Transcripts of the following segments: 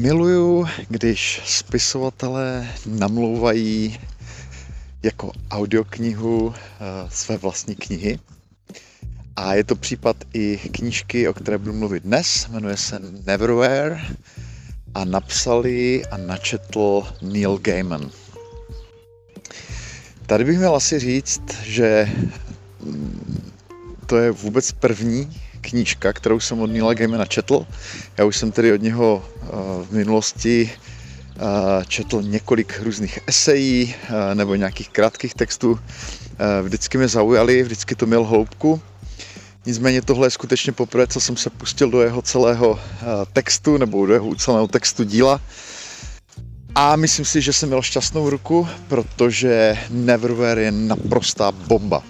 Miluju, když spisovatelé namlouvají jako audioknihu eh, své vlastní knihy. A je to případ i knížky, o které budu mluvit dnes. Jmenuje se Neverwhere a napsali a načetl Neil Gaiman. Tady bych měl asi říct, že mm, to je vůbec první knížka, kterou jsem od Neila Gaimana četl. Já už jsem tedy od něho v minulosti četl několik různých esejí nebo nějakých krátkých textů. Vždycky mě zaujali, vždycky to měl hloubku. Nicméně tohle je skutečně poprvé, co jsem se pustil do jeho celého textu nebo do jeho celého textu díla. A myslím si, že jsem měl šťastnou ruku, protože Neverwhere je naprostá bomba.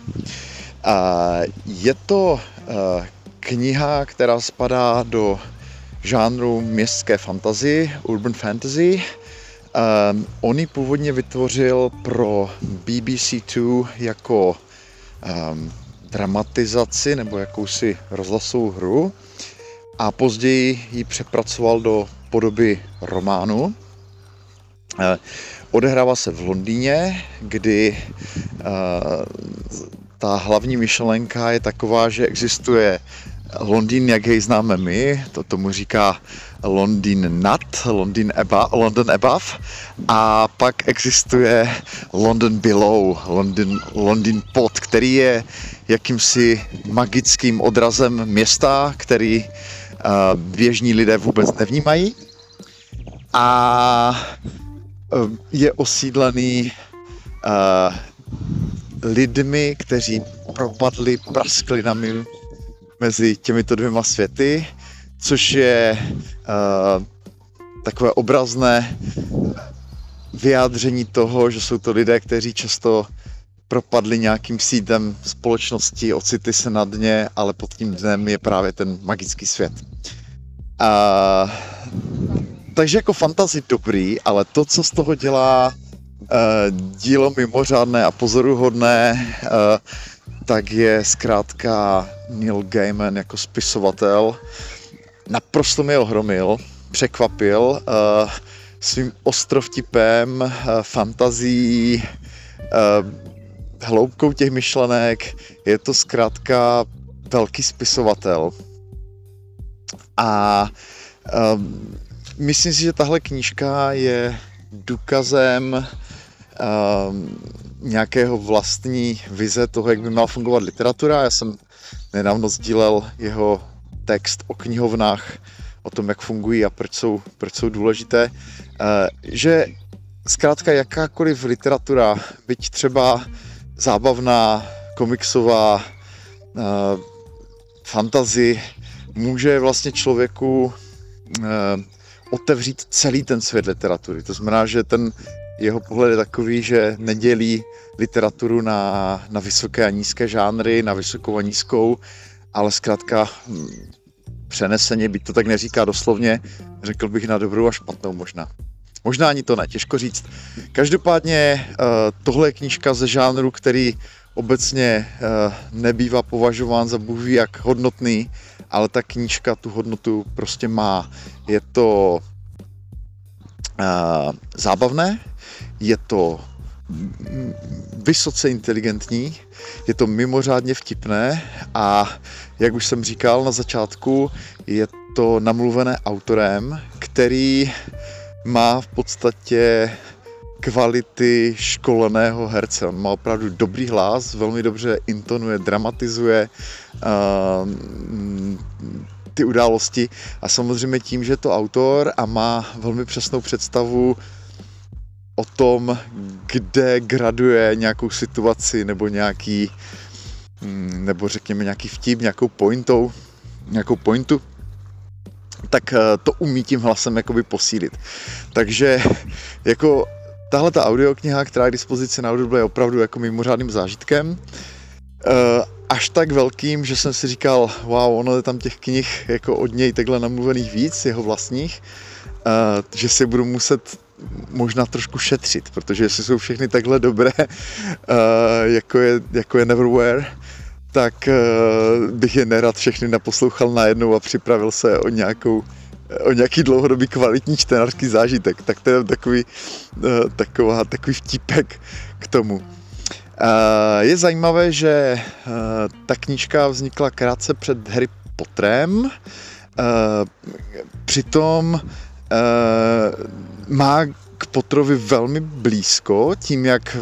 Je to kniha, která spadá do žánru městské fantasy, urban fantasy. Um, on ji původně vytvořil pro BBC2 jako um, dramatizaci nebo jakousi rozhlasovou hru a později ji přepracoval do podoby románu. Uh, odehrává se v Londýně, kdy ta hlavní myšlenka je taková, že existuje Londýn, jak jej známe my, to tomu říká Londýn nad, Londýn above, London above. A pak existuje London below, London, Londýn pod, který je jakýmsi magickým odrazem města, který uh, běžní lidé vůbec nevnímají. A uh, je osídlený uh, lidmi, kteří propadli prasklinami mezi těmito dvěma světy, což je uh, takové obrazné vyjádření toho, že jsou to lidé, kteří často propadli nějakým sídem společnosti, ocity se na dně, ale pod tím dnem je právě ten magický svět. Uh, takže jako fantazy dobrý, ale to, co z toho dělá uh, dílo mimořádné a pozoruhodné, uh, tak je zkrátka Neil Gaiman jako spisovatel. Naprosto mě ohromil, překvapil uh, svým ostrovtipem, uh, fantazí, uh, hloubkou těch myšlenek. Je to zkrátka velký spisovatel. A uh, myslím si, že tahle knížka je důkazem nějakého vlastní vize toho, jak by měla fungovat literatura. Já jsem nedávno sdílel jeho text o knihovnách, o tom, jak fungují a proč jsou, proč jsou důležité, uh, že zkrátka jakákoliv literatura, byť třeba zábavná, komiksová, uh, fantazy, může vlastně člověku uh, otevřít celý ten svět literatury. To znamená, že ten jeho pohled je takový, že nedělí literaturu na, na vysoké a nízké žánry, na vysokou a nízkou, ale zkrátka hm, přeneseně, byť to tak neříká doslovně, řekl bych na dobrou a špatnou možná. Možná ani to ne, těžko říct. Každopádně eh, tohle je knížka ze žánru, který obecně eh, nebývá považován za bůh jak hodnotný, ale ta knížka tu hodnotu prostě má. Je to uh, zábavné, je to vysoce inteligentní, je to mimořádně vtipné a jak už jsem říkal na začátku, je to namluvené autorem, který má v podstatě kvality školeného herce. On má opravdu dobrý hlas, velmi dobře intonuje, dramatizuje uh, ty události a samozřejmě tím, že je to autor a má velmi přesnou představu o tom, kde graduje nějakou situaci nebo nějaký, mm, nebo řekněme nějaký vtip, nějakou pointou, nějakou pointu, tak eh, to umí tím hlasem jakoby posílit. Takže jako tahle ta audiokniha, která je k dispozici na Audible, je opravdu jako mimořádným zážitkem. Eh, až tak velkým, že jsem si říkal, wow, ono je tam těch knih jako od něj takhle namluvených víc, jeho vlastních, že si budu muset možná trošku šetřit, protože jestli jsou všechny takhle dobré, uh, jako, je, jako je Neverwhere, tak uh, bych je nerad všechny naposlouchal najednou a připravil se o nějakou o nějaký dlouhodobý kvalitní čtenářský zážitek. Tak to je takový, taková, takový vtípek k tomu. Je zajímavé, že ta knížka vznikla krátce před Harry Potterem, přitom má k Potterovi velmi blízko tím, jak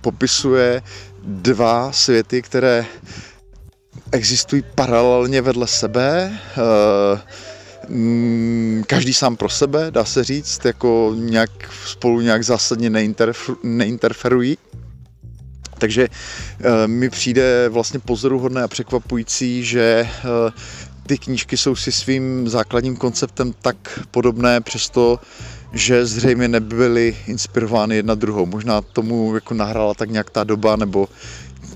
popisuje dva světy, které existují paralelně vedle sebe, mm, každý sám pro sebe, dá se říct, jako nějak spolu nějak zásadně neinterferují. Takže eh, mi přijde vlastně pozoruhodné a překvapující, že eh, ty knížky jsou si svým základním konceptem tak podobné, přesto, že zřejmě nebyly inspirovány jedna druhou. Možná tomu jako nahrála tak nějak ta doba, nebo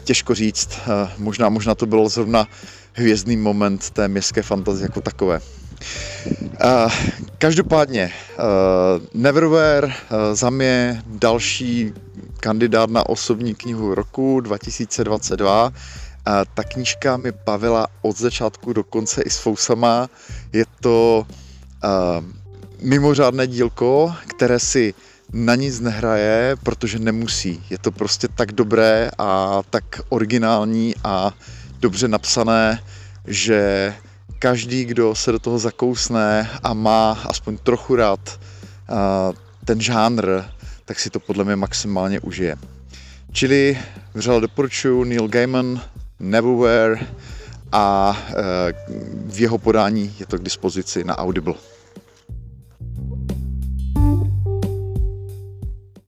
těžko říct, eh, možná, možná to bylo zrovna hvězdný moment té městské fantazie jako takové. Uh, každopádně, uh, Neverwhere za mě další kandidát na osobní knihu roku 2022. Uh, ta knížka mi bavila od začátku do konce i s fousama. Je to uh, mimořádné dílko, které si na nic nehraje, protože nemusí. Je to prostě tak dobré a tak originální a dobře napsané, že každý, kdo se do toho zakousne a má aspoň trochu rád ten žánr, tak si to podle mě maximálně užije. Čili vřele doporučuji Neil Gaiman, Neverwhere a e, v jeho podání je to k dispozici na Audible.